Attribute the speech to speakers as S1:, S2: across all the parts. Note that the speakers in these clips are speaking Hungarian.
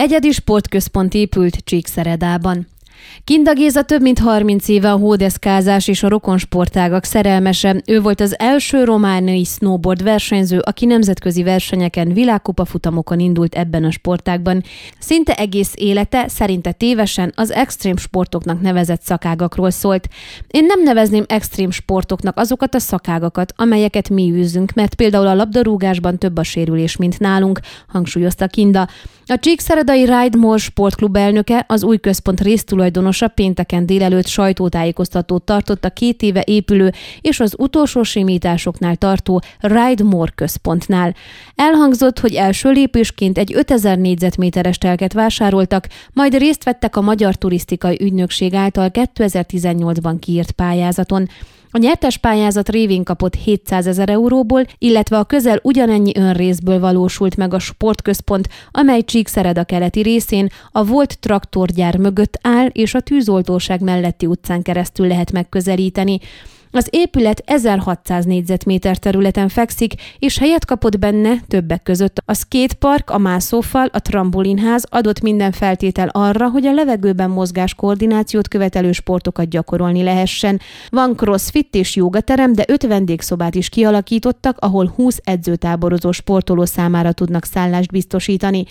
S1: Egyedi sportközpont épült Csíkszeredában. Kinda Géza több mint 30 éve a hódeszkázás és a rokonsportágak szerelmese. Ő volt az első romániai snowboard versenyző, aki nemzetközi versenyeken, világkupa futamokon indult ebben a sportágban. Szinte egész élete szerinte tévesen az extrém sportoknak nevezett szakágakról szólt. Én nem nevezném extrém sportoknak azokat a szakágakat, amelyeket mi űzünk, mert például a labdarúgásban több a sérülés, mint nálunk, hangsúlyozta Kinda. A Csíkszeredai Ride More sportklub elnöke, az új központ résztulajdonosa pénteken délelőtt sajtótájékoztatót tartott a két éve épülő és az utolsó simításoknál tartó Ride More központnál. Elhangzott, hogy első lépésként egy 5000 négyzetméteres telket vásároltak, majd részt vettek a Magyar Turisztikai Ügynökség által 2018-ban kiírt pályázaton. A nyertes pályázat révén kapott 700 ezer euróból, illetve a közel ugyanennyi önrészből valósult meg a sportközpont, amely Csíkszereda keleti részén a volt traktorgyár mögött áll, és a tűzoltóság melletti utcán keresztül lehet megközelíteni. Az épület 1600 négyzetméter területen fekszik, és helyet kapott benne többek között a skatepark, a mászófal, a trambolinház adott minden feltétel arra, hogy a levegőben mozgás koordinációt követelő sportokat gyakorolni lehessen. Van crossfit és jogaterem, de öt vendégszobát is kialakítottak, ahol 20 edzőtáborozó sportoló számára tudnak szállást biztosítani.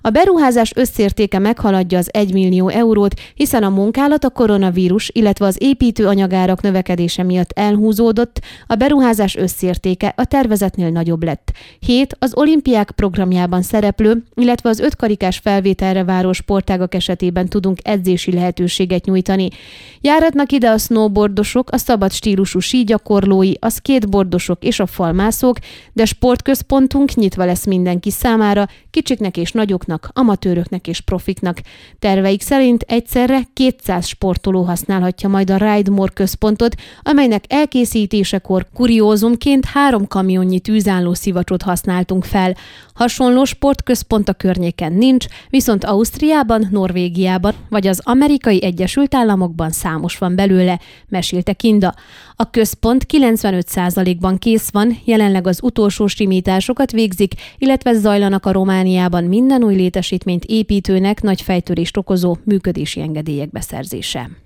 S1: A beruházás összértéke meghaladja az 1 millió eurót, hiszen a munkálat a koronavírus, illetve az építőanyagárak növekedése miatt miatt elhúzódott, a beruházás összértéke a tervezetnél nagyobb lett. Hét az olimpiák programjában szereplő, illetve az ötkarikás felvételre váró sportágak esetében tudunk edzési lehetőséget nyújtani. Járatnak ide a snowboardosok, a szabad stílusú sígyakorlói, a skateboardosok és a falmászók, de sportközpontunk nyitva lesz mindenki számára, kicsiknek és nagyoknak, amatőröknek és profiknak. Terveik szerint egyszerre 200 sportoló használhatja majd a Ride More központot, amelynek ennek elkészítésekor kuriózumként három kamionnyi tűzálló szivacsot használtunk fel. Hasonló sportközpont a környéken nincs, viszont Ausztriában, Norvégiában vagy az Amerikai Egyesült Államokban számos van belőle, mesélte Kinda. A központ 95%-ban kész van, jelenleg az utolsó simításokat végzik, illetve zajlanak a Romániában minden új létesítményt építőnek nagy fejtörést okozó működési engedélyek beszerzése.